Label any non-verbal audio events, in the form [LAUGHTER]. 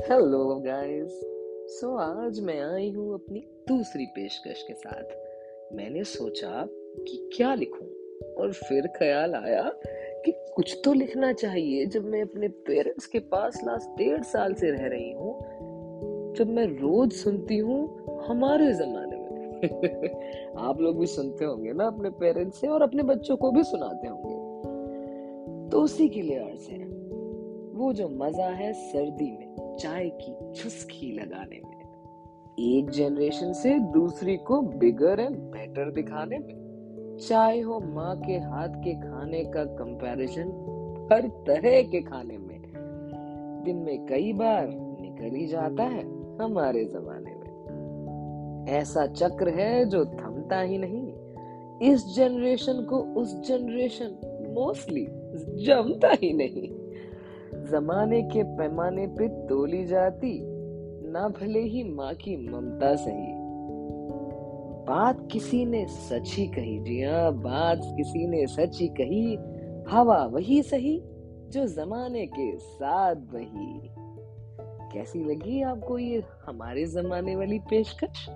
Hello guys so आज मैं आई हूँ अपनी दूसरी पेशकश के साथ। मैंने सोचा कि क्या लिखूं, और फिर ख्याल आया कि कुछ तो लिखना चाहिए। जब मैं अपने पेरेंट्स के पास लास्ट डेढ़ साल से रह रही हूँ, जब मैं रोज सुनती हूँ हमारे जमाने में। [LAUGHS] आप लोग भी सुनते होंगे ना अपने पेरेंट्स से, और अपने बच्चों को भी सुनाते होंगे। तो उसी के लिए अर्ज़ है वो जो मज़ा है सर्दी में चाय की चुस्की लगाने में। एक जनरेशन से दूसरी को बिगर एंड बेटर दिखाने में। चाहे हो माँ के हाथ के खाने का कंपैरिजन हर तरह के खाने में। दिन में कई बार निकल ही जाता है हमारे जमाने में। ऐसा चक्र है जो थमता ही नहीं। इस जनरेशन को उस जनरेशन मोस्टली जमता ही नहीं। जमाने के पैमाने पे तोली जाती, ना भले ही माँ की ममता सही। बात किसी ने सच कही जी हाँ बात किसी ने सच कही, हवा वही सही, जो जमाने के साथ बही कैसी लगी आपको ये हमारे जमाने वाली पेशकश?